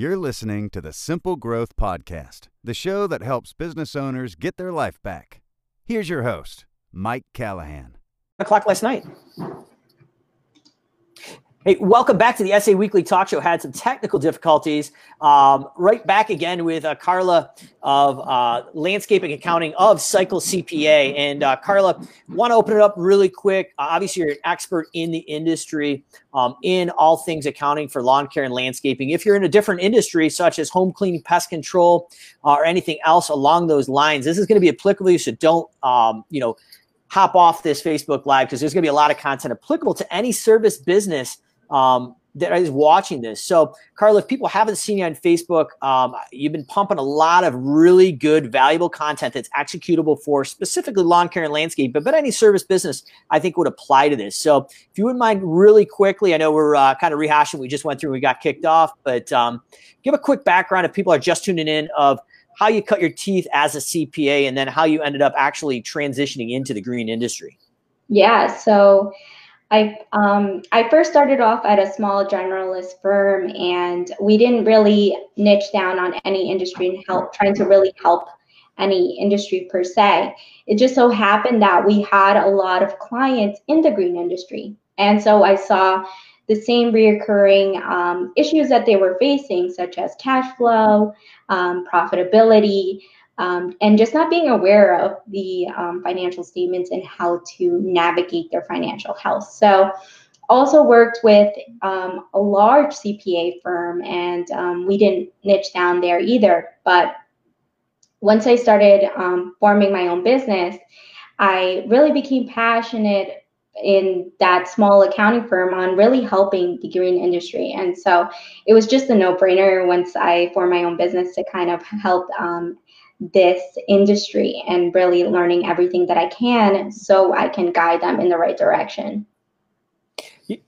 You're listening to the Simple Growth Podcast, the show that helps business owners get their life back. Here's your host, Mike Callahan. O'clock last night. Hey, welcome back to the SA Weekly Talk Show. Had some technical difficulties. Um, right back again with uh, Carla of uh, Landscaping Accounting of Cycle CPA. And uh, Carla, want to open it up really quick. Obviously, you're an expert in the industry um, in all things accounting for lawn care and landscaping. If you're in a different industry, such as home cleaning, pest control, uh, or anything else along those lines, this is going to be applicable. So don't, um, you know, hop off this Facebook Live because there's going to be a lot of content applicable to any service business um, that is watching this. So, Carla, if people haven't seen you on Facebook, um, you've been pumping a lot of really good, valuable content that's executable for specifically lawn care and landscape, but, but any service business I think would apply to this. So, if you wouldn't mind, really quickly, I know we're uh, kind of rehashing. We just went through, we got kicked off, but um, give a quick background if people are just tuning in of how you cut your teeth as a CPA, and then how you ended up actually transitioning into the green industry. Yeah. So. I um, I first started off at a small generalist firm, and we didn't really niche down on any industry and help trying to really help any industry per se. It just so happened that we had a lot of clients in the green industry, and so I saw the same reoccurring um, issues that they were facing, such as cash flow, um, profitability um, and just not being aware of the um, financial statements and how to navigate their financial health. So, also worked with um, a large CPA firm, and um, we didn't niche down there either. But once I started um, forming my own business, I really became passionate in that small accounting firm on really helping the green industry. And so it was just a no brainer once I formed my own business to kind of help um, this industry and really learning everything that I can so I can guide them in the right direction.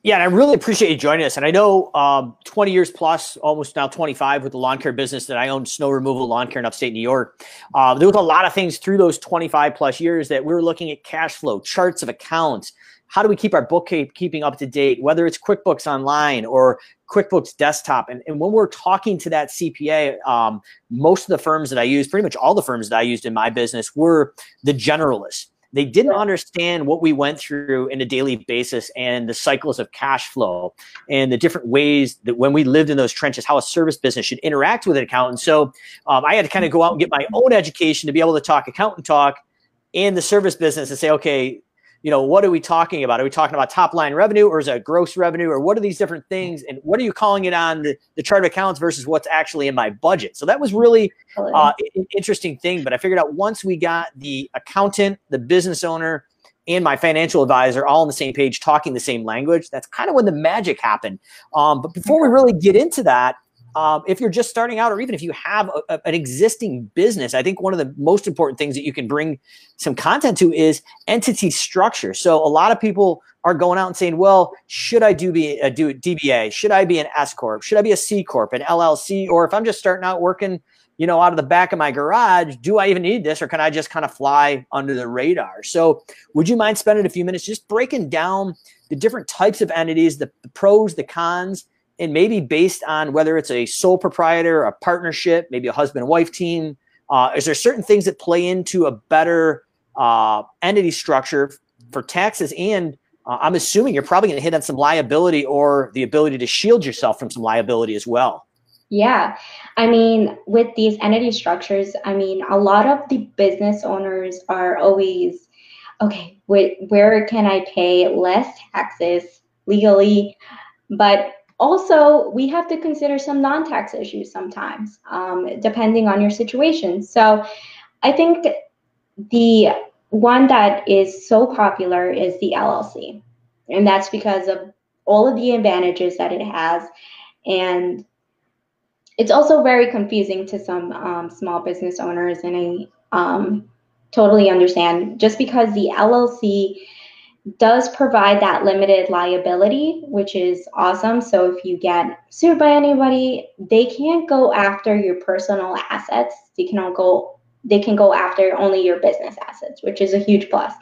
Yeah, and I really appreciate you joining us. And I know um, 20 years plus, almost now 25 with the lawn care business that I owned, snow removal lawn care in upstate New York. Uh, there was a lot of things through those 25 plus years that we were looking at cash flow, charts of accounts, how do we keep our bookkeeping up to date, whether it's QuickBooks Online or QuickBooks Desktop? And, and when we're talking to that CPA, um, most of the firms that I use, pretty much all the firms that I used in my business, were the generalists. They didn't understand what we went through in a daily basis and the cycles of cash flow and the different ways that when we lived in those trenches, how a service business should interact with an accountant. So um, I had to kind of go out and get my own education to be able to talk accountant talk in the service business and say, okay, you know, what are we talking about? Are we talking about top line revenue or is it gross revenue or what are these different things? And what are you calling it on the, the chart of accounts versus what's actually in my budget? So that was really uh, an interesting thing. But I figured out once we got the accountant, the business owner, and my financial advisor all on the same page talking the same language, that's kind of when the magic happened. Um, but before we really get into that, um, if you're just starting out, or even if you have a, a, an existing business, I think one of the most important things that you can bring some content to is entity structure. So a lot of people are going out and saying, "Well, should I do be a do DBA? Should I be an S corp? Should I be a C corp, an LLC? Or if I'm just starting out working, you know, out of the back of my garage, do I even need this, or can I just kind of fly under the radar?" So, would you mind spending a few minutes just breaking down the different types of entities, the pros, the cons? And maybe based on whether it's a sole proprietor, a partnership, maybe a husband and wife team. Uh, is there certain things that play into a better uh, entity structure for taxes? And uh, I'm assuming you're probably going to hit on some liability or the ability to shield yourself from some liability as well. Yeah. I mean, with these entity structures, I mean, a lot of the business owners are always, okay, wh- where can I pay less taxes legally? But also, we have to consider some non tax issues sometimes, um, depending on your situation. So, I think the one that is so popular is the LLC, and that's because of all of the advantages that it has. And it's also very confusing to some um, small business owners, and I um, totally understand just because the LLC does provide that limited liability, which is awesome. So if you get sued by anybody, they can't go after your personal assets. They can go they can go after only your business assets, which is a huge plus.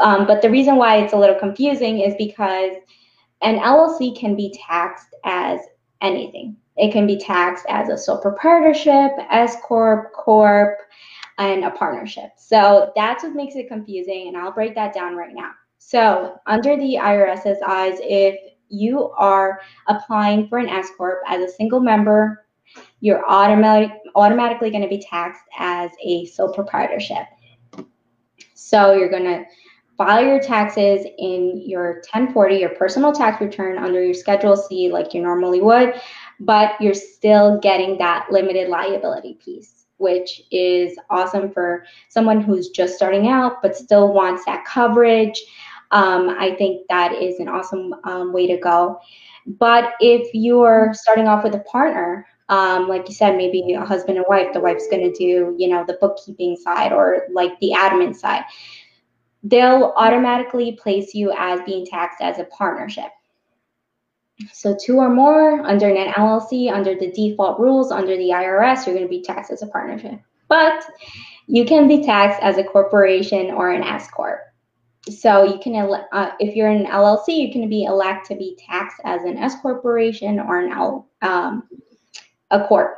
Um, but the reason why it's a little confusing is because an LLC can be taxed as anything. It can be taxed as a sole proprietorship, S corp, corp, and a partnership. So that's what makes it confusing, and I'll break that down right now. So under the IRS's eyes, if you are applying for an S corp as a single member, you're automatic, automatically going to be taxed as a sole proprietorship. So you're going to file your taxes in your 1040, your personal tax return under your Schedule C, like you normally would, but you're still getting that limited liability piece, which is awesome for someone who's just starting out but still wants that coverage. Um, I think that is an awesome um, way to go. But if you're starting off with a partner, um, like you said, maybe a husband and wife, the wife's going to do, you know, the bookkeeping side or like the admin side they'll automatically place you as being taxed as a partnership. So two or more under an LLC, under the default rules, under the IRS, you're going to be taxed as a partnership. But you can be taxed as a corporation or an S corp. So you can, uh, if you're an LLC, you can be elect to be taxed as an S corporation or an L, um, a corp.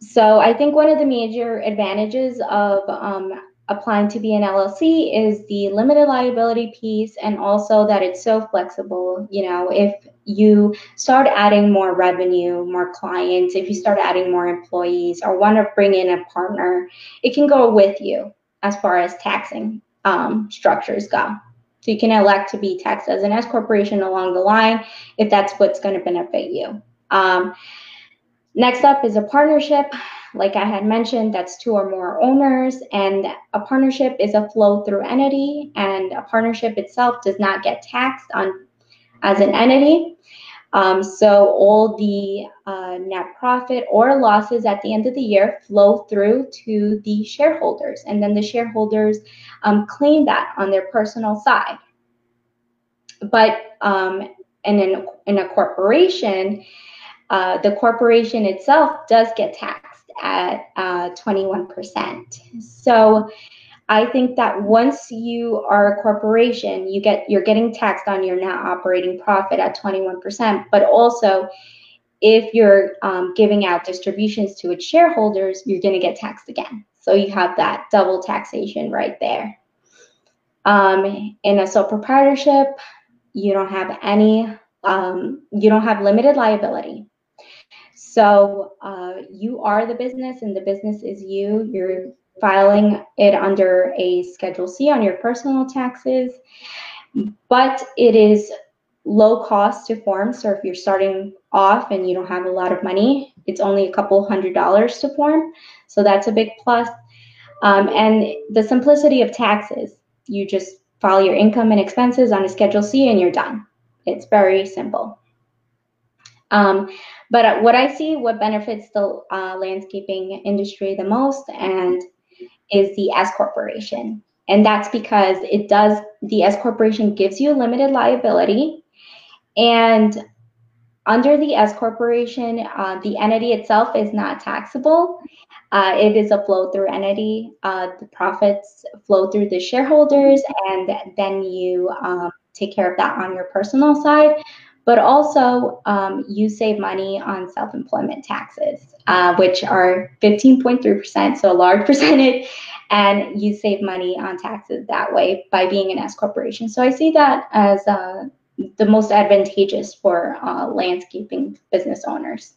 So I think one of the major advantages of um, applying to be an LLC is the limited liability piece and also that it's so flexible. You know, if you start adding more revenue, more clients, if you start adding more employees or want to bring in a partner, it can go with you as far as taxing um, structures go. So you can elect to be taxed as an S corporation along the line if that's what's going to benefit you. Um, next up is a partnership like I had mentioned, that's two or more owners, and a partnership is a flow through entity, and a partnership itself does not get taxed on as an entity. Um, so all the uh, net profit or losses at the end of the year flow through to the shareholders, and then the shareholders um, claim that on their personal side. But um, and in, in a corporation, uh, the corporation itself does get taxed at uh, 21%. So I think that once you are a corporation, you get you're getting taxed on your net operating profit at 21%, but also if you're um, giving out distributions to its shareholders, you're going to get taxed again. So you have that double taxation right there. Um, in a sole proprietorship, you don't have any, um, you don't have limited liability. So uh, you are the business and the business is you. You're filing it under a Schedule C on your personal taxes, but it is low cost to form. So if you're starting off and you don't have a lot of money, it's only a couple hundred dollars to form. So that's a big plus. Um, and the simplicity of taxes, you just file your income and expenses on a Schedule C and you're done. It's very simple. Um, but what I see, what benefits the uh, landscaping industry the most, and is the S corporation, and that's because it does. The S corporation gives you limited liability, and under the S corporation, uh, the entity itself is not taxable. Uh, it is a flow through entity. Uh, the profits flow through the shareholders, and then you um, take care of that on your personal side but also um, you save money on self-employment taxes, uh, which are 15.3%, so a large percentage, and you save money on taxes that way by being an S corporation. So I see that as uh, the most advantageous for uh, landscaping business owners.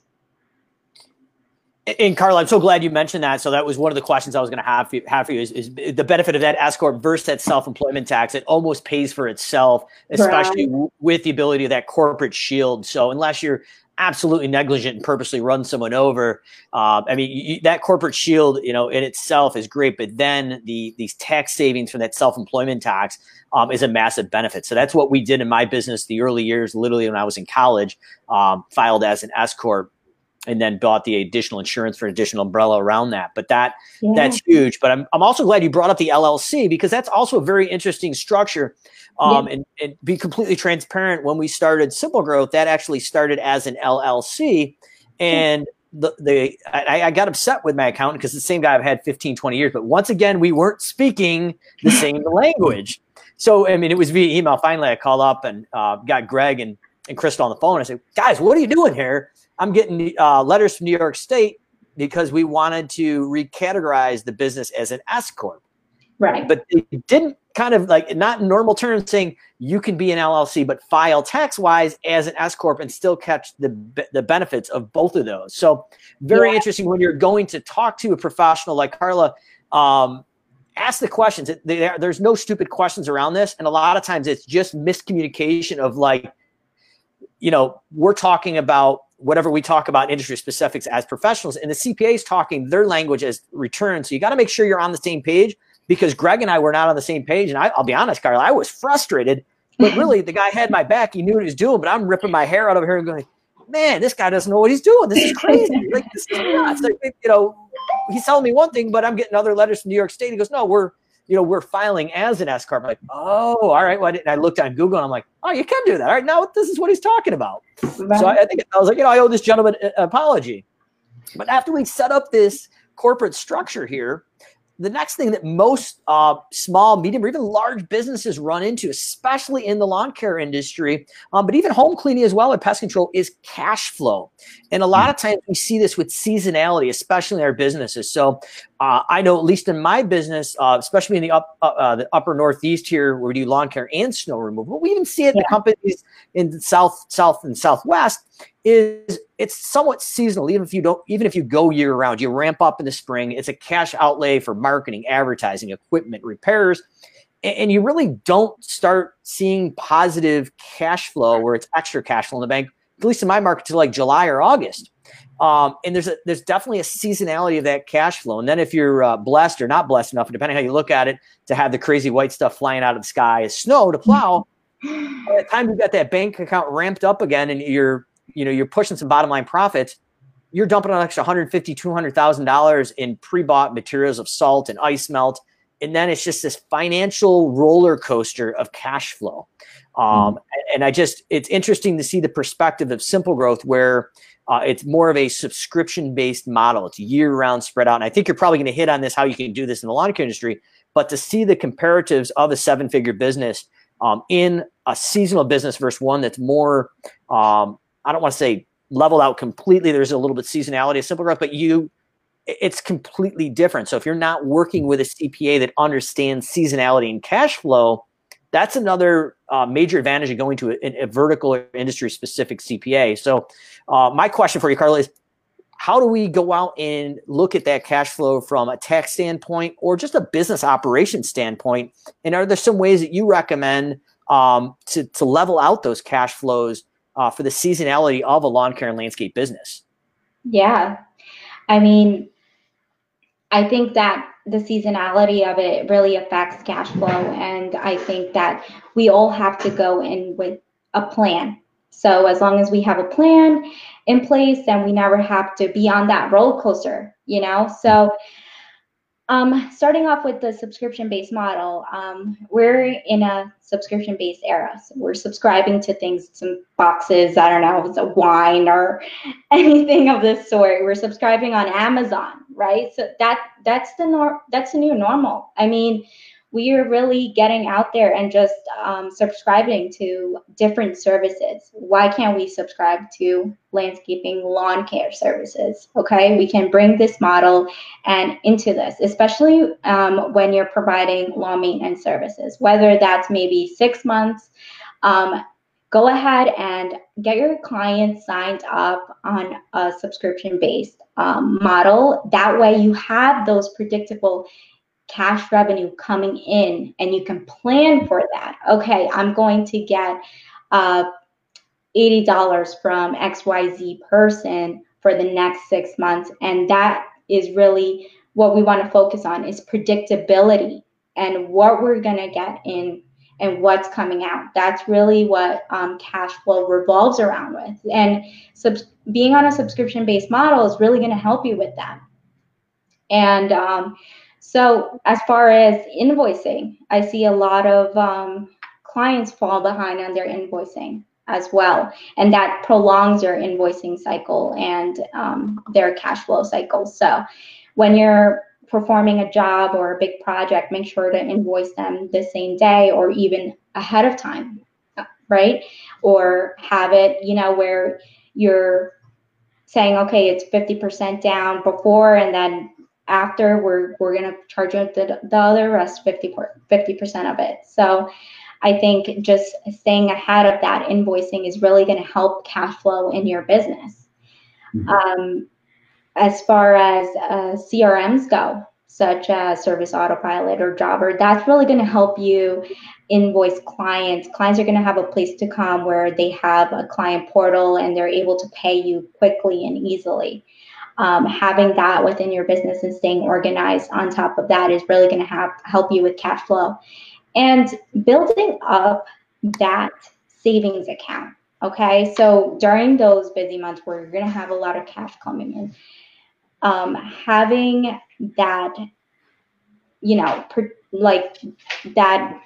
And Carla, I'm so glad you mentioned that. So that was one of the questions I was going to have for you, have for you is, is the benefit of that S corp versus that self-employment tax. It almost pays for itself, especially w- with the ability of that corporate shield. So unless you're absolutely negligent and purposely run someone over, uh, I mean you, that corporate shield, you know, in itself is great, but then the these tax savings from that self-employment tax um, is a massive benefit. So that's what we did in my business the early years, literally when I was in college, um, filed as an S corp and then bought the additional insurance for an additional umbrella around that. But that yeah. that's huge. But I'm I'm also glad you brought up the LLC because that's also a very interesting structure. Um, yeah. and, and be completely transparent. When we started Simple Growth, that actually started as an LLC, and the, the I, I got upset with my accountant because the same guy I've had 15, 20 years. But once again, we weren't speaking the same language. So I mean, it was via email. Finally, I called up and uh, got Greg and and Crystal on the phone. I said, guys, what are you doing here? I'm getting uh, letters from New York State because we wanted to recategorize the business as an S corp. Right. But they didn't kind of like not in normal terms saying you can be an LLC, but file tax wise as an S corp and still catch the the benefits of both of those. So very yeah. interesting when you're going to talk to a professional like Carla. Um, ask the questions. There's no stupid questions around this, and a lot of times it's just miscommunication of like, you know, we're talking about whatever we talk about industry specifics as professionals, and the CPA is talking their language as return. So you got to make sure you're on the same page because Greg and I were not on the same page. And I, will be honest, Carl, I was frustrated, but really the guy had my back. He knew what he was doing, but I'm ripping my hair out of here and going, man, this guy doesn't know what he's doing. This is crazy. like, this is nuts. Like, you know, he's telling me one thing, but I'm getting other letters from New York State. He goes, no, we're, you know, we're filing as an S corp. I'm like, oh, all right. Well, I, I, looked on Google and I'm like, oh, you can do that. All right, now this is what he's talking about. Right. So I, I, think I was like, you know, I owe this gentleman an apology. But after we set up this corporate structure here, the next thing that most uh, small, medium, or even large businesses run into, especially in the lawn care industry, um, but even home cleaning as well and pest control, is cash flow. And a lot of times we see this with seasonality, especially in our businesses. So uh, I know, at least in my business, uh, especially in the up uh, uh, the upper northeast here, where we do lawn care and snow removal, we even see it in yeah. the companies in the south, south, and southwest is it's somewhat seasonal even if you don't even if you go year round you ramp up in the spring it's a cash outlay for marketing advertising equipment repairs and you really don't start seeing positive cash flow where it's extra cash flow in the bank at least in my market to like july or august. Um, and there's a there's definitely a seasonality of that cash flow and then if you're uh, blessed or not blessed enough depending how you look at it to have the crazy white stuff flying out of the sky as snow to plow by the time you got that bank account ramped up again and you're you know you're pushing some bottom line profits you're dumping an extra 150 200000 dollars in pre-bought materials of salt and ice melt. And then it's just this financial roller coaster of cash flow. Um, mm. and i just it's interesting to see the perspective of simple growth where uh, it's more of a subscription based model. It's year round spread out. And i think you're probably going to hit on this how you can do this in the lawn care industry. But to see the comparatives of a seven figure business um, in a seasonal business versus one that's more um, I don't want to say leveled out completely. There's a little bit seasonality of simple growth, but you it's completely different. So if you're not working with a CPA that understands seasonality and cash flow, that's another uh, major advantage of going to a, a vertical or industry specific CPA. So uh, my question for you, Carla, is how do we go out and look at that cash flow from a tax standpoint or just a business operation standpoint? And are there some ways that you recommend um, to, to level out those cash flows uh, for the seasonality of a lawn care and landscape business? Yeah. I mean, I think that the seasonality of it really affects cash flow. And I think that we all have to go in with a plan. So as long as we have a plan in place, then we never have to be on that roller coaster, you know? So um, starting off with the subscription-based model, um, we're in a subscription-based era. So we're subscribing to things, some boxes, I don't know, it's a wine or anything of this sort. We're subscribing on Amazon, right? So that that's the nor- that's the new normal. I mean, we are really getting out there and just um, subscribing to different services. Why can't we subscribe to landscaping lawn care services? Okay, we can bring this model and into this, especially um, when you're providing lawn maintenance services, whether that's maybe six months. Um, go ahead and get your clients signed up on a subscription based um, model. That way, you have those predictable cash revenue coming in and you can plan for that. Okay, I'm going to get uh, $80 from XYZ person for the next six months. And that is really what we want to focus on is predictability and what we're going to get in and what's coming out. That's really what um, cash flow revolves around with. And being on a subscription based model is really going to help you with that. And um, so as far as invoicing, I see a lot of um, clients fall behind on their invoicing as well, and that prolongs their invoicing cycle and um, their cash flow cycle. So when you're performing a job or a big project, make sure to invoice them the same day or even ahead of time. right? Or have it, you know, where you're saying, okay, it's 50% down before and then after we're we're gonna charge you the, the other rest 50 percent of it. So I think just staying ahead of that invoicing is really going to help cash flow in your business. Mm-hmm. Um, as far as uh, CRMs go, such as Service Autopilot or Jobber, that's really going to help you invoice clients. Clients are going to have a place to come where they have a client portal and they're able to pay you quickly and easily. Um, having that within your business and staying organized on top of that is really going to have help you with cash flow and building up that savings account. Okay, so during those busy months where you're going to have a lot of cash coming in, um, having that, you know, per, like that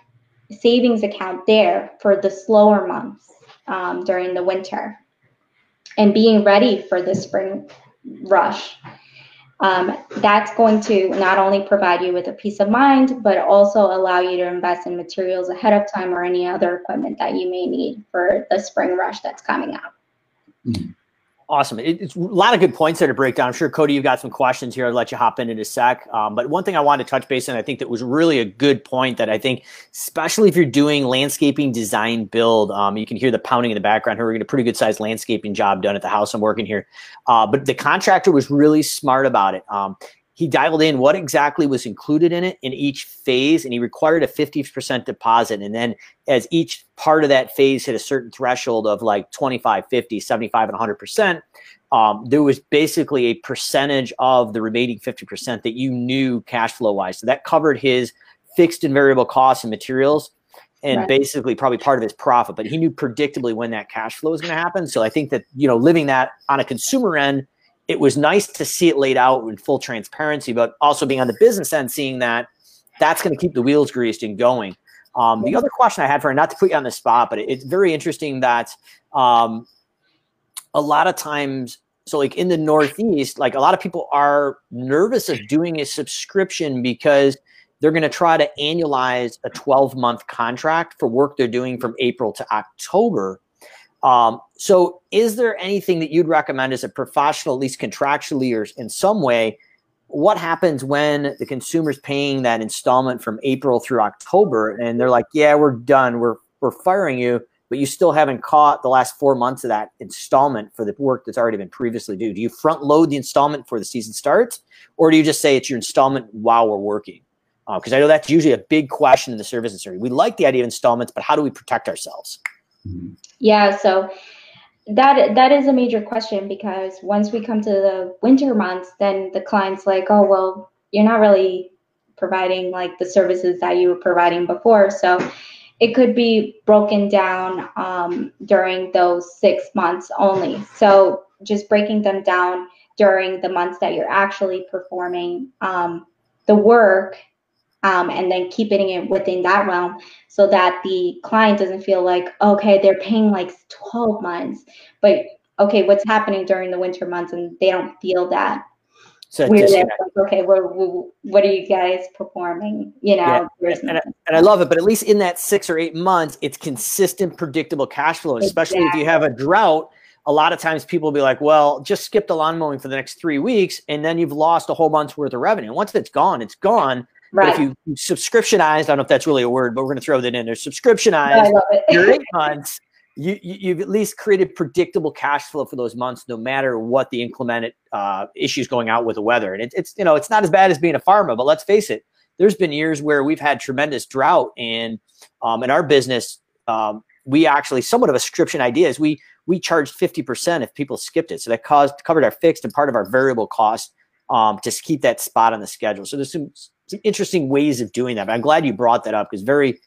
savings account there for the slower months um, during the winter and being ready for the spring rush. Um, that's going to not only provide you with a peace of mind, but also allow you to invest in materials ahead of time or any other equipment that you may need for the spring rush that's coming up. Mm-hmm. Awesome. It's a lot of good points there to break down. I'm sure, Cody, you've got some questions here. I'll let you hop in in a sec. Um, but one thing I wanted to touch base on, I think that was really a good point that I think, especially if you're doing landscaping design build, um, you can hear the pounding in the background. Here. We're getting a pretty good sized landscaping job done at the house I'm working here. Uh, but the contractor was really smart about it. Um, he dialed in what exactly was included in it in each phase and he required a 50% deposit. And then as each part of that phase hit a certain threshold of like 25 50 75 and 100% um, there was basically a percentage of the remaining 50% that you knew cash flow wise so that covered his fixed and variable costs and materials and right. basically probably part of his profit. But he knew predictably when that cash flow was going to happen. So i think that you know living that on a consumer end it was nice to see it laid out in full transparency, but also being on the business end, seeing that that's going to keep the wheels greased and going. Um, the other question I had for her, not to put you on the spot, but it's very interesting that um, a lot of times, so like in the Northeast, like a lot of people are nervous of doing a subscription because they're going to try to annualize a 12 month contract for work they're doing from April to October. Um, so, is there anything that you'd recommend as a professional, at least contractually or in some way? What happens when the consumer's paying that installment from April through October and they're like, "Yeah, we're done. We're we're firing you," but you still haven't caught the last four months of that installment for the work that's already been previously due? Do you front load the installment before the season starts, or do you just say it's your installment while we're working? Because uh, I know that's usually a big question in the service industry. We like the idea of installments, but how do we protect ourselves? Yeah, so that that is a major question because once we come to the winter months, then the client's like, oh well, you're not really providing like the services that you were providing before. So it could be broken down um, during those six months only. So just breaking them down during the months that you're actually performing um, the work um, and then keeping it within that realm so that the client doesn't feel like okay they're paying like 12 months but okay what's happening during the winter months and they don't feel that so we're like, okay we're, we're, what are you guys performing you know yeah. and, and, I, and, I, love it but at least in that six or eight months it's consistent predictable cash flow especially exactly. if you have a drought a lot of times people will be like, well, just skip the lawn mowing for the next three weeks, and then you've lost a whole month's worth of revenue. Once it's gone, it's gone. Right. But if you subscriptionized, I don't know if that's really a word, but we're going to throw that in there. Subscriptionized your eight months, you, you have at least created predictable cash flow for those months, no matter what the inclement uh, issues going out with the weather. And it, it's you know it's not as bad as being a farmer, but let's face it, there's been years where we've had tremendous drought, and um, in our business, um, we actually somewhat of a subscription idea is we we charged 50% if people skipped it. So that caused covered our fixed and part of our variable cost um, to keep that spot on the schedule. So there's some some interesting ways of doing that. But I'm glad you brought that up because very,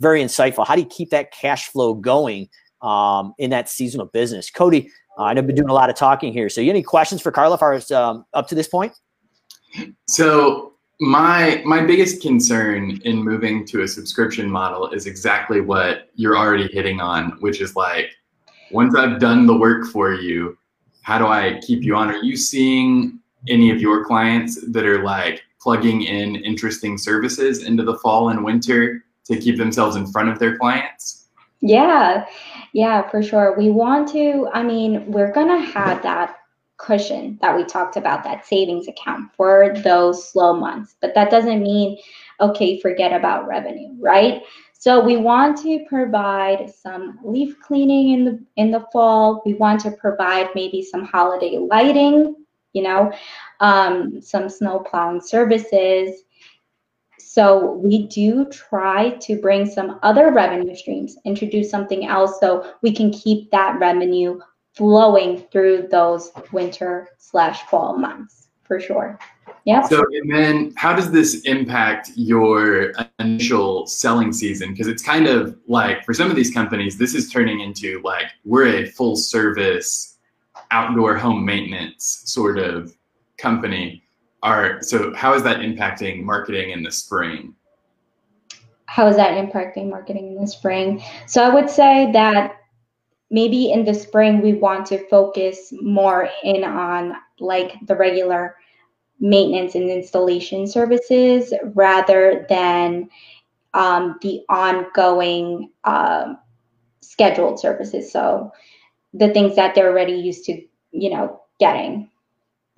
very insightful. How do you keep that cash flow going um, in that seasonal business? Cody, uh, I've been doing a lot of talking here. So, you any questions for Carla far as um, up to this point? So, my my biggest concern in moving to a subscription model is exactly what you're already hitting on, which is like once I've done the work for you, how do I keep you on? Are you seeing any of your clients that are like plugging in interesting services into the fall and winter to keep themselves in front of their clients? Yeah, yeah, for sure. We want to, I mean, we're going to have that cushion that we talked about, that savings account for those slow months. But that doesn't mean, okay, forget about revenue, right? So we want to provide some leaf cleaning in the in the fall. We want to provide maybe some holiday lighting, you know, um, some snow plowing services. So we do try to bring some other revenue streams, introduce something else so we can keep that revenue flowing through those winter slash fall months for sure. Yeah. So, and then how does this impact your initial selling season? Because it's kind of like for some of these companies, this is turning into like we're a full service outdoor home maintenance sort of company. Are so how is that impacting marketing in the spring? How is that impacting marketing in the spring? So I would say that maybe in the spring we want to focus more in on like the regular maintenance and installation services rather than um, the ongoing um, scheduled services. So the things that they're already used to, you know, getting.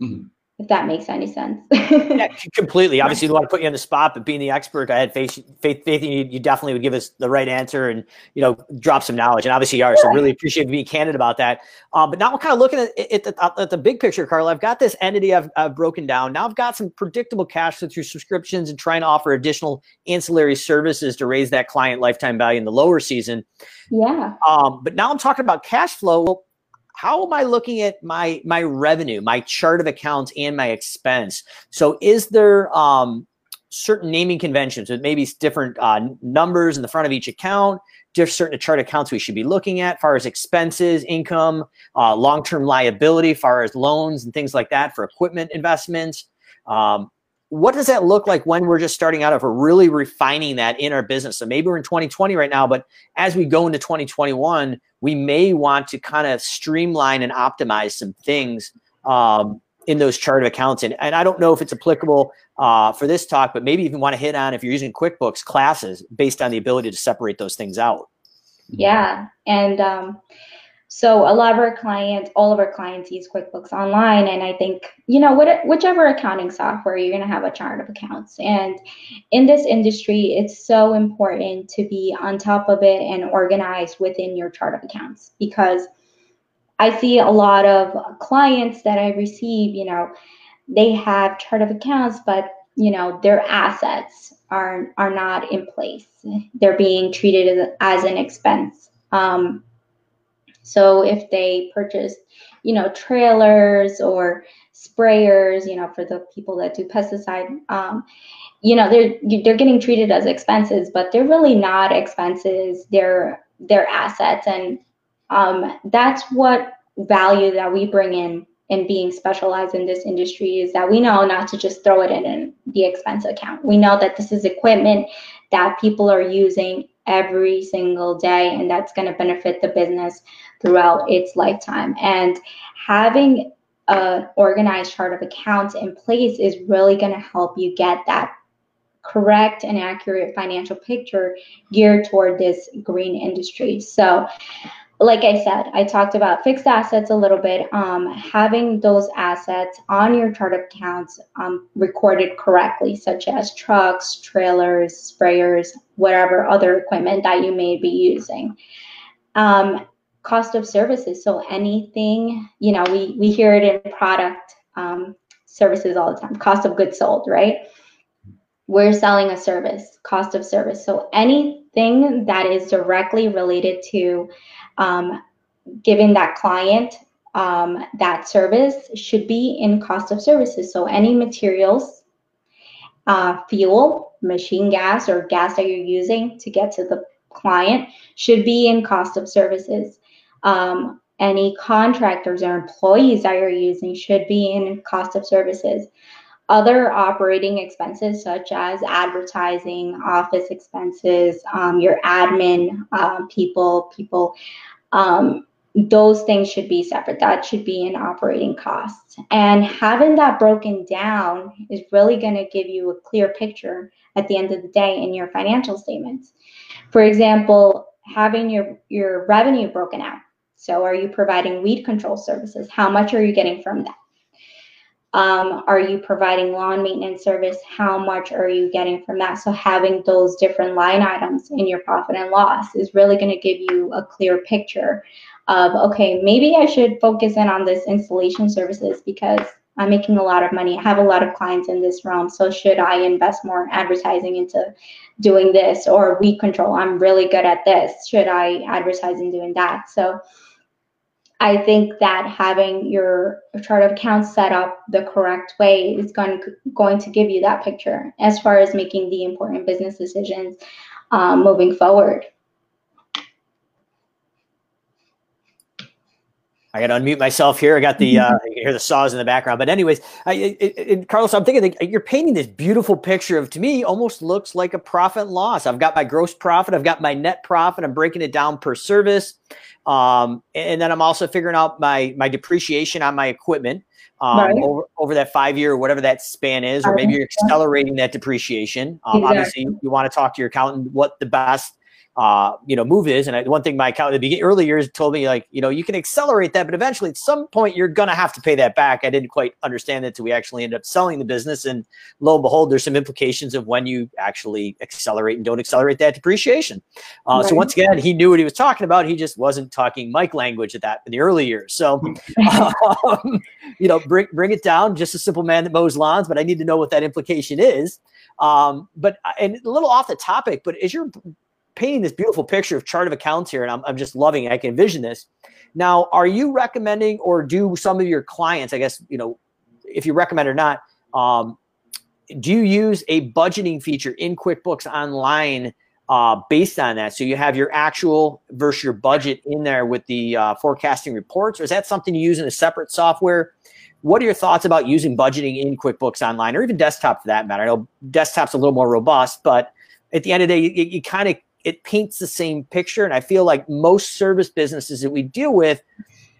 Mm-hmm if that makes any sense. yeah, completely. Obviously, we want to put you on the spot, but being the expert, I had faith, faith, faith in you. You definitely would give us the right answer and you know drop some knowledge. And obviously, you are. So really appreciate being candid about that. Um, but now I'm kind of looking at, at, the, at the big picture, Carl. I've got this entity I've, I've broken down. Now I've got some predictable cash flow through subscriptions and trying to offer additional ancillary services to raise that client lifetime value in the lower season. Yeah. Um, but now I'm talking about cash flow. Well, how am I looking at my my revenue, my chart of accounts, and my expense? So, is there um, certain naming conventions with maybe different uh, numbers in the front of each account? Different certain chart accounts we should be looking at, far as expenses, income, uh, long-term liability, far as loans and things like that for equipment investments. Um, what does that look like when we're just starting out we're really refining that in our business? So maybe we're in 2020 right now but as we go into 2021 we may want to kind of streamline and optimize some things um, in those chart of accounts. And, and i don't know if it's applicable uh, for this talk but maybe even want to hit on if you're using quickbooks classes based on the ability to separate those things out. Yeah. And um, so a lot of our clients, all of our clients use QuickBooks Online, and I think you know what, whichever accounting software you're going to have a chart of accounts. And in this industry, it's so important to be on top of it and organized within your chart of accounts because I see a lot of clients that I receive. You know, they have chart of accounts, but you know their assets are are not in place. They're being treated as, as an expense. Um, so if they purchase, you know, trailers or sprayers, you know, for the people that do pesticide, um, you know, they're they're getting treated as expenses, but they're really not expenses. They're they're assets, and um, that's what value that we bring in in being specialized in this industry is that we know not to just throw it in, in the expense account. We know that this is equipment that people are using every single day, and that's going to benefit the business throughout its lifetime. And having an organized chart of accounts in place is really going to help you get that correct and accurate financial picture geared toward this green industry. So, like I said, I talked about fixed assets a little bit. Um, having those assets on your chart of accounts um, recorded correctly, such as trucks, trailers, sprayers, whatever other equipment that you may be using. Um, cost of services. So anything, you know, we, we hear it in product um, services all the time, cost of goods sold, right? We're selling a service, cost of service. So anything that is directly related to um, giving that client um, that service should be in cost of services. So any materials, uh, fuel, machine gas, or gas that you're using to get to the client should be in cost of services um, any contractors or employees that you're using should be in cost of services. Other operating expenses, such as advertising, office expenses, um, your admin uh, people, people, um, those things should be separate. That should be in operating costs. And having that broken down is really going to give you a clear picture at the end of the day in your financial statements. For example, having your your revenue broken out. So are you providing weed control services? How much are you getting from that? Um, are you providing lawn maintenance service? How much are you getting from that? So having those different line items in your profit and loss is really going to give you a clear picture of okay, maybe I should focus in on this installation services because I'm making a lot of money. I have a lot of clients in this realm. So should I invest more in advertising into doing this or weed control? I'm really good at this. Should I advertise in doing that? So I think that having your chart of accounts set up the correct way is going to, going to give you that picture as far as making the important business decisions um, moving forward. I got to unmute myself here. I got the uh, you can hear the saws in the background. But anyways, I, it, it, Carlos, I'm thinking that you're painting this beautiful picture of to me almost looks like a profit loss. I've got my gross profit, I've got my net profit. I'm breaking it down per service, um, and then I'm also figuring out my my depreciation on my equipment. Um, right. over, over that five year or whatever that span is, or maybe you're accelerating that depreciation. Um, exactly. Obviously, you want to talk to your accountant what the best uh, you know, move is. And I, one thing my accountant at the beginning, early years told me, like, you know, you can accelerate that, but eventually at some point you're going to have to pay that back. I didn't quite understand that until we actually ended up selling the business. And lo and behold, there's some implications of when you actually accelerate and don't accelerate that depreciation. Uh, right. So once again, he knew what he was talking about. He just wasn't talking Mike language at that in the early years. So, um, you know, bring, bring it down, just a simple man that mows lawns, but I need to know what that implication is. Um, but uh, and a little off the topic, but as you're painting this beautiful picture of chart of accounts here, and I'm, I'm just loving it. I can envision this. Now, are you recommending, or do some of your clients, I guess, you know, if you recommend or not, um, do you use a budgeting feature in QuickBooks Online uh, based on that? So you have your actual versus your budget in there with the uh, forecasting reports, or is that something you use in a separate software? What are your thoughts about using budgeting in QuickBooks Online, or even desktop for that matter? I know desktop's a little more robust, but at the end of the day, you, you kind of it paints the same picture. And I feel like most service businesses that we deal with,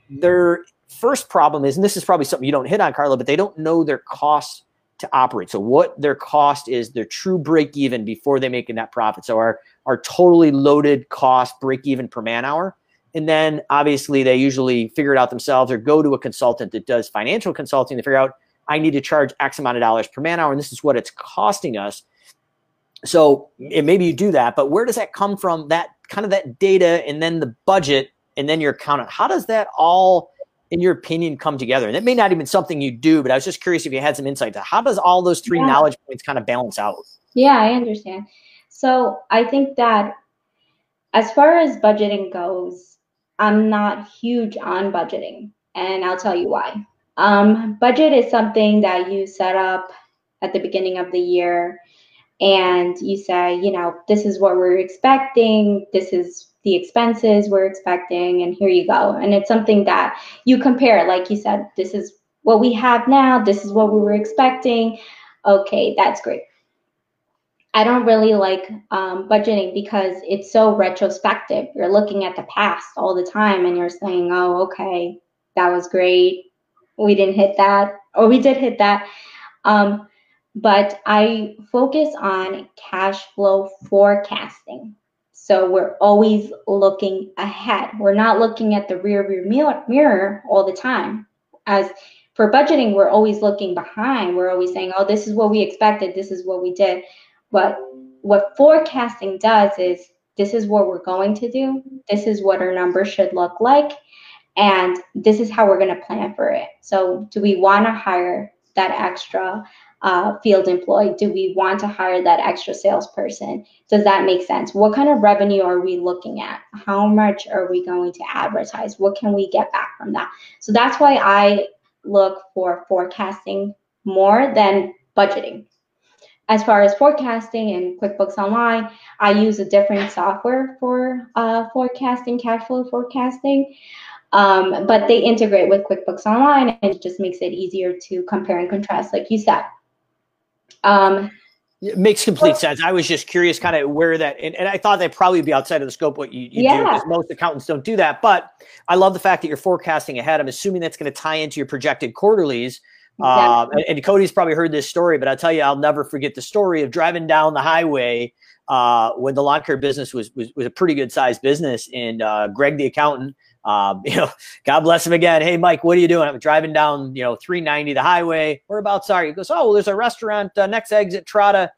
their first problem is, and this is probably something you don't hit on, Carla, but they don't know their costs to operate. So what their cost is, their true break even before they make a net profit. So our our totally loaded cost break even per man hour. And then obviously they usually figure it out themselves or go to a consultant that does financial consulting to figure out I need to charge X amount of dollars per man hour, and this is what it's costing us. So maybe you do that, but where does that come from? That kind of that data and then the budget and then your accountant. How does that all, in your opinion, come together? And it may not even something you do, but I was just curious if you had some insight to how does all those three yeah. knowledge points kind of balance out? Yeah, I understand. So I think that as far as budgeting goes, I'm not huge on budgeting, and I'll tell you why. Um, budget is something that you set up at the beginning of the year and you say, you know, this is what we're expecting, this is the expenses we're expecting, and here you go. And it's something that you compare, like you said, this is what we have now, this is what we were expecting. Okay, that's great. I don't really like um, budgeting because it's so retrospective. You're looking at the past all the time and you're saying, oh, okay, that was great. We didn't hit that, or we did hit that. Um, but I focus on cash flow forecasting. So we're always looking ahead. We're not looking at the rear view mirror all the time. As for budgeting, we're always looking behind. We're always saying, oh, this is what we expected, this is what we did. But what forecasting does is this is what we're going to do, this is what our numbers should look like, and this is how we're going to plan for it. So, do we want to hire that extra uh, field employee? Do we want to hire that extra salesperson? Does that make sense? What kind of revenue are we looking at? How much are we going to advertise? What can we get back from that? So that's why I look for forecasting more than budgeting. As far as forecasting in QuickBooks Online, I use a different software for uh, forecasting, cash flow forecasting. Um, but they integrate with QuickBooks Online and it just makes it easier to compare and contrast, like you said. Um, it makes complete sense. I was just curious, kind of where that, and, and I thought that'd probably be outside of the scope what you, you yeah. do because most accountants don't do that. But I love the fact that you're forecasting ahead. I'm assuming that's going to tie into your projected quarterlies, Um, and, and, Cody's probably heard this story, but I'll tell you, I'll never forget the story of driving down the highway uh, when the lawn care business was, was, was a pretty good sized business. And uh, Greg, the accountant, um, you know, God bless him again. Hey, Mike, what are you doing? I'm driving down, you know, 390 the highway. Whereabouts are you? He goes, oh, well, there's a restaurant uh, next exit, Trotta.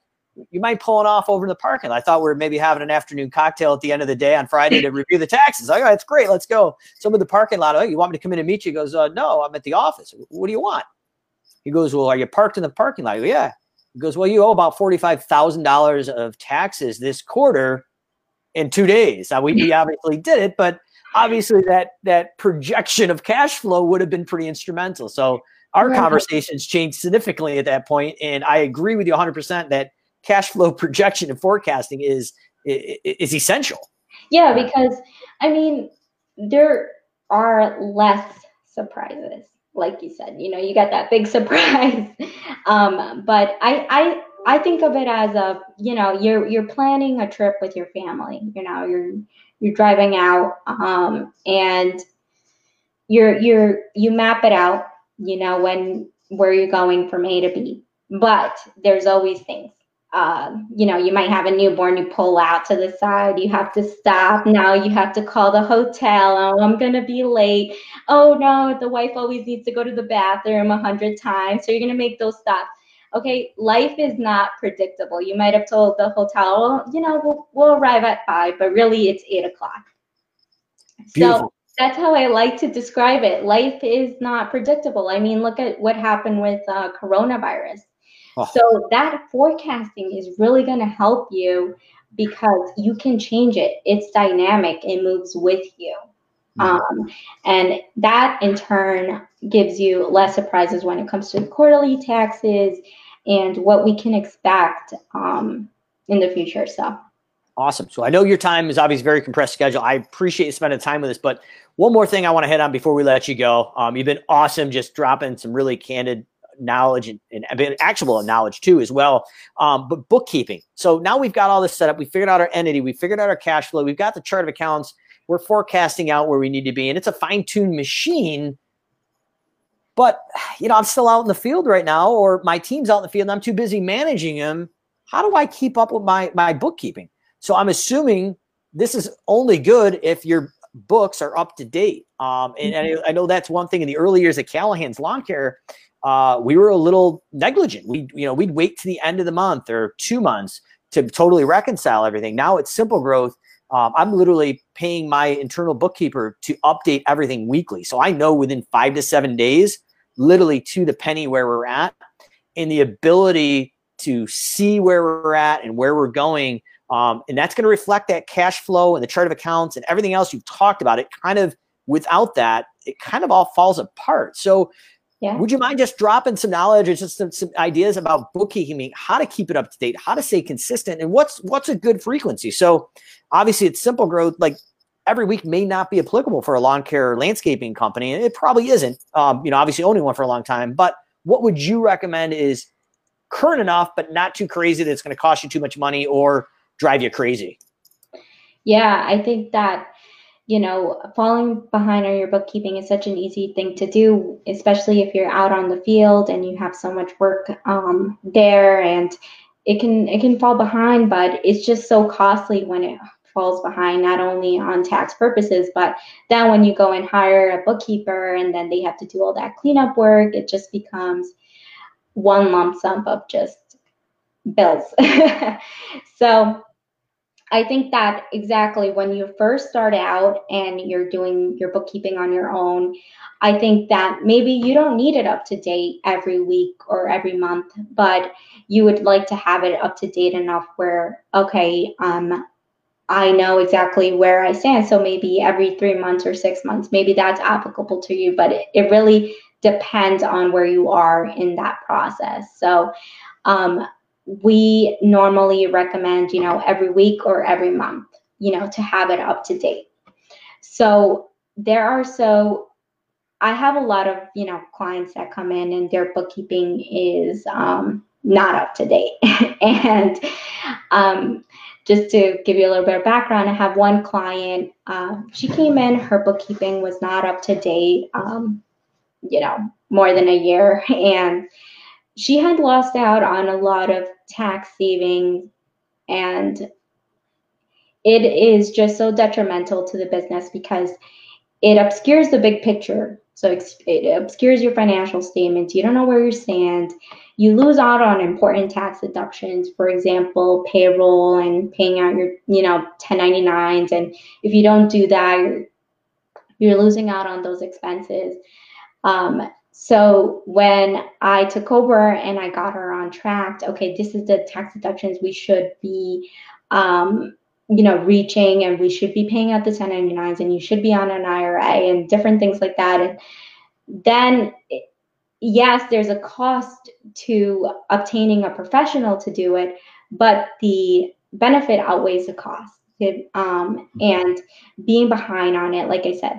You might pulling off over in the parking. I thought we were maybe having an afternoon cocktail at the end of the day on Friday to review the taxes. Like, oh, that's great. Let's go. Some of the parking lot. Oh, you want me to come in and meet you? He goes, uh, no, I'm at the office. What do you want? He goes, well, are you parked in the parking lot? Go, yeah. He goes, well, you owe about $45,000 of taxes this quarter in two days. Now, we, we obviously did it, but – obviously that that projection of cash flow would have been pretty instrumental. So our right. conversations changed significantly at that point, and I agree with you 100 percent that cash flow projection and forecasting is is essential. Yeah, because I mean there are less surprises, like you said. You know, you got that big surprise, um, but I I I think of it as a you know you're you're planning a trip with your family. You know, you're you're driving out um, and you're you're you map it out you know when where you're going from a to b. But there's always things uh, you know you might have a newborn you pull out to the side you have to stop now you have to call the hotel oh i'm going to be late. Oh no the wife always needs to go to the bathroom a hundred times so you're going to make those stops okay, life is not predictable. You might have told the hotel, well, you know, we'll, we'll arrive at five, but really it's eight o'clock. Beautiful. So that's how I like to describe it. Life is not predictable. I mean, look at what happened with uh, coronavirus. Oh. So that forecasting is really going to help you because you can change it. It's dynamic. It moves with you. Mm-hmm. Um, and that in turn gives you less surprises when it comes to quarterly taxes and what we can expect um, in the future. So awesome. So I know your time is obviously very compressed schedule. I appreciate you spending time with us, but one more thing I want to hit on before we let you go. Um, you've been awesome, just dropping some really candid knowledge and, and actual knowledge too as well um, but bookkeeping so now we've got all this set up we figured out our entity we figured out our cash flow we've got the chart of accounts we're forecasting out where we need to be and it's a fine-tuned machine but you know, I'm still out in the field right now, or my team's out in the field, and I'm too busy managing them. How do I keep up with my my bookkeeping? So I'm assuming this is only good if your books are up to date. Um, and, and I, I, know that's one thing in the early years of Callahan's Lawn Care. Uh, we were a little negligent. We, you know, we'd wait to the end of the month or two months to totally reconcile everything. Now it's simple growth. Um, I'm literally paying my internal bookkeeper to update everything weekly. So I know within five to seven days, literally to the penny where we're at. And the ability to see where we're at and where we're going. Um, and that's going to reflect that cash flow and the chart of accounts and everything else you've talked about. It kind of, without that, it kind of all falls apart. So yeah. Would you mind just dropping some knowledge or just some, some, ideas about bookkeeping, how to keep it up to date, how to stay consistent, and what's what's a good frequency? So obviously it's simple growth, like every week may not be applicable for a lawn care landscaping company. And it probably isn't. Um, you know, obviously owning one for a long time. But what would you recommend is current enough, but not too crazy that it's going to cost you too much money or drive you crazy? Yeah, I think that you know, falling behind on your bookkeeping is such an easy thing to do, especially if you're out on the field and you have so much work um, there, and it can it can fall behind. But it's just so costly when it falls behind, not only on tax purposes, but then when you go and hire a bookkeeper and then they have to do all that cleanup work, it just becomes one lump sum of just bills. so I think that exactly when you first start out and you're doing your bookkeeping on your own, I think that maybe you don't need it up to date every week or every month, but you would like to have it up to date enough where, okay, um, I know exactly where I stand. So maybe every three months or six months, maybe that's applicable to you, but it, it really depends on where you are in that process. So, um, we normally recommend, you know, every week or every month, you know, to have it up to date. So there are so I have a lot of, you know, clients that come in and their bookkeeping is um, not up to date. and um, just to give you a little bit of background, I have one client. Uh, she came in, her bookkeeping was not up to date. Um, you know, more than a year. And she had lost out on a lot of tax savings and it is just so detrimental to the business because it obscures the big picture. So it obscures your financial statements. You don't know where you stand. You lose out on important tax deductions, for example, payroll and paying out your, you know, 1099s. And if you don't do that, you're, you're losing out on those expenses. Um, so when I took over and I got her on track, okay, this is the tax deductions we should be um, you know, reaching and we should be paying out the 1099s and you should be on an IRA and different things like that. And then, yes, there's a cost to obtaining a professional to do it, but the benefit outweighs the cost. Um, and being behind on it, like I said,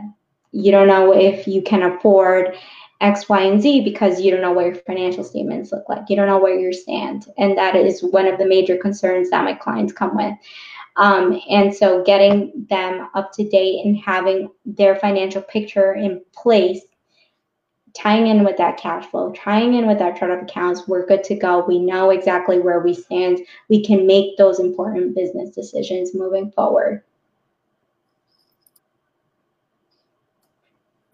you don't know if you can afford X, Y, and Z because you don't know what your financial statements look like. You don't know where you stand. And that is one of the major concerns that my clients come with. Um, and so getting them up to date and having their financial picture in place, tying in with that cash flow, tying in with that chart of accounts, we're good to go. We know exactly where we stand. We can make those important business decisions moving forward.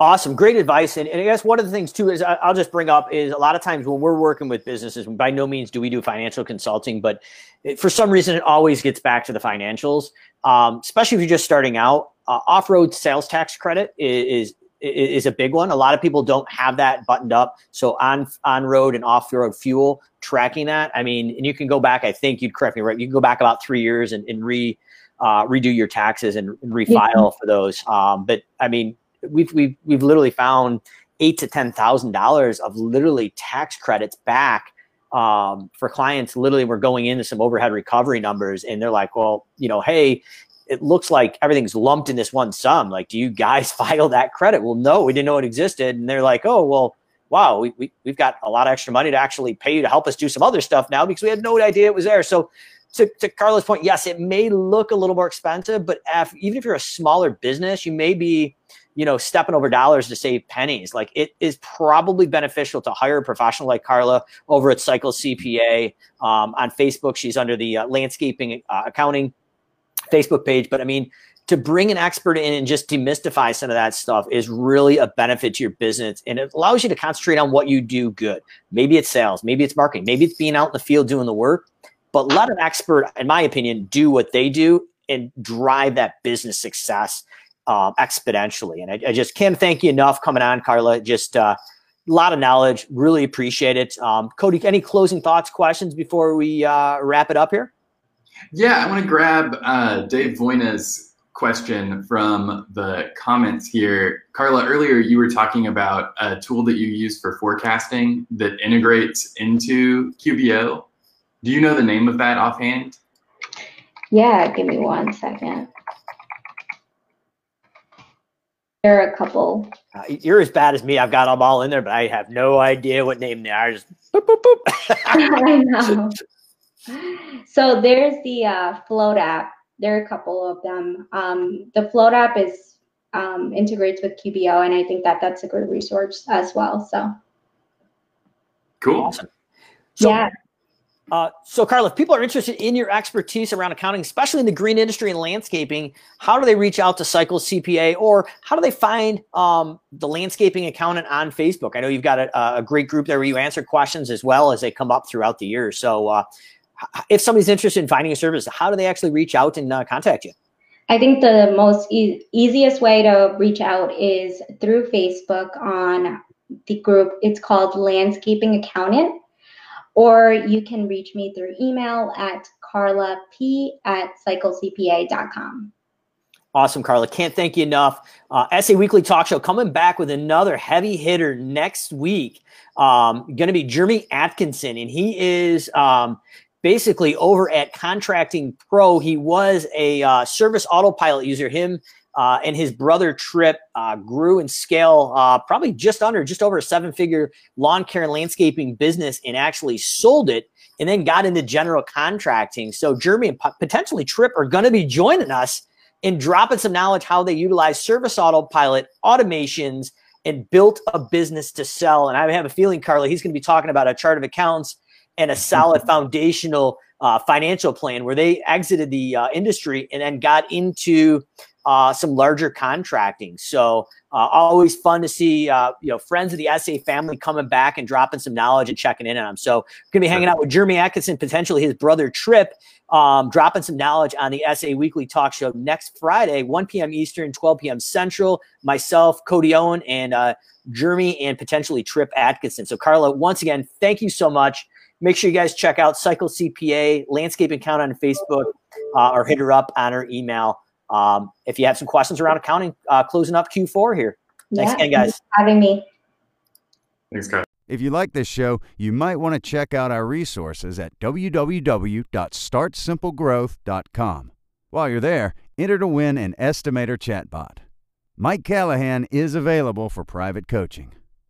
Awesome, great advice. And, and I guess one of the things too is I, will just bring up is a lot of times when we're working with businesses, by no means do we do financial consulting, but it, for some reason it always gets back to the financials. Um, especially if you're just starting out, uh, off-road sales tax credit is, is is a big one. A lot of people don't have that buttoned up. So on on road and off road fuel tracking that. I mean, and you can go back. I think you'd correct me right. You can go back about three years and, and re uh, redo your taxes and, and refile yeah. for those. Um, but I mean, we've we've we've literally found eight to ten thousand dollars of literally tax credits back um, for clients. Literally, we're going into some overhead recovery numbers, and they're like, "Well, you know, hey." It looks like everything's lumped in this one sum. Like, do you guys file that credit? Well, no, we didn't know it existed. And they're like, oh, well, wow, we, we, we've got a lot of extra money to actually pay you to help us do some other stuff now because we had no idea it was there. So to, to Carla's point, yes, it may look a little more expensive, but if, even if you're a smaller business, you may be you know, stepping over dollars to save pennies. Like it is probably beneficial to hire a professional like Carla over at Cycle CPA um, on Facebook. She's under the uh, landscaping uh, accounting Facebook page. But I mean, to bring an expert in and just demystify some of that stuff is really a benefit to your business and it allows you to concentrate on what you do good. Maybe it's sales, maybe it's marketing, maybe it's being out in the field doing the work, but let an expert, in my opinion, do what they do and drive that business success um, exponentially. And I, I, just can't thank you enough coming on, Carla. Just uh, a lot of knowledge. Really appreciate it. Um, Cody, any closing thoughts, questions before we uh, wrap it up here? Yeah, I want to grab uh, Dave Voyna's question from the comments here. Carla, earlier you were talking about a tool that you use for forecasting that integrates into QBO. Do you know the name of that offhand? Yeah, give me one second. There are a couple. Uh, you're as bad as me. I've got them all in there, but I have no idea what name they are. Just boop, boop, boop. I know. So there's the uh, Float app. There are a couple of them. Um, the Float app is um, integrates with QBO, and I think that that's a good resource as well. So cool. Awesome. So, yeah. Uh, so, Carla, if people are interested in your expertise around accounting, especially in the green industry and landscaping, how do they reach out to Cycle CPA or how do they find um, the landscaping accountant on Facebook? I know you've got a, a, great group there where you answer questions as well as they come up throughout the year. So, uh, if somebody's interested in finding a service, how do they actually reach out and uh, contact you? I think the most e- easiest way to reach out is through Facebook on the group. It's called Landscaping Accountant or you can reach me through email at carlap at cyclecpa.com. Awesome, Carla. Can't thank you enough. Uh, SA Weekly Talk Show coming back with another heavy hitter next week. Um, going to be Jeremy Atkinson, and he is um, basically over at Contracting Pro. He was a uh, service autopilot user. Him uh, and his brother Trip uh, grew in scale, uh, probably just under, just over a seven figure lawn care and landscaping business and actually sold it and then got into general contracting. So Jeremy and potentially Trip are going to be joining us and dropping some knowledge how they utilize service autopilot automations and built a business to sell. And I have a feeling, Carla, he's going to be talking about a chart of accounts and a solid foundational uh, financial plan where they exited the uh, industry and then got into uh, some larger contracting. So uh, always fun to see uh, you know friends of the SA family coming back and dropping some knowledge and checking in on them. So gonna be hanging out with Jeremy Atkinson, potentially his brother Trip, um, dropping some knowledge on the SA Weekly Talk Show next Friday, 1 p.m. Eastern, 12 p.m. Central. Myself, Cody Owen, and uh, Jeremy, and potentially Trip Atkinson. So Carla, once again, thank you so much. Make sure you guys check out Cycle CPA, Landscape Account on Facebook, uh, or hit her up on her email. Um, if you have some questions around accounting, uh, closing up Q4 here. Thanks yeah, again, guys. having me. Thanks, guys. If you like this show, you might want to check out our resources at www.startsimplegrowth.com. While you're there, enter to win an estimator chatbot. Mike Callahan is available for private coaching.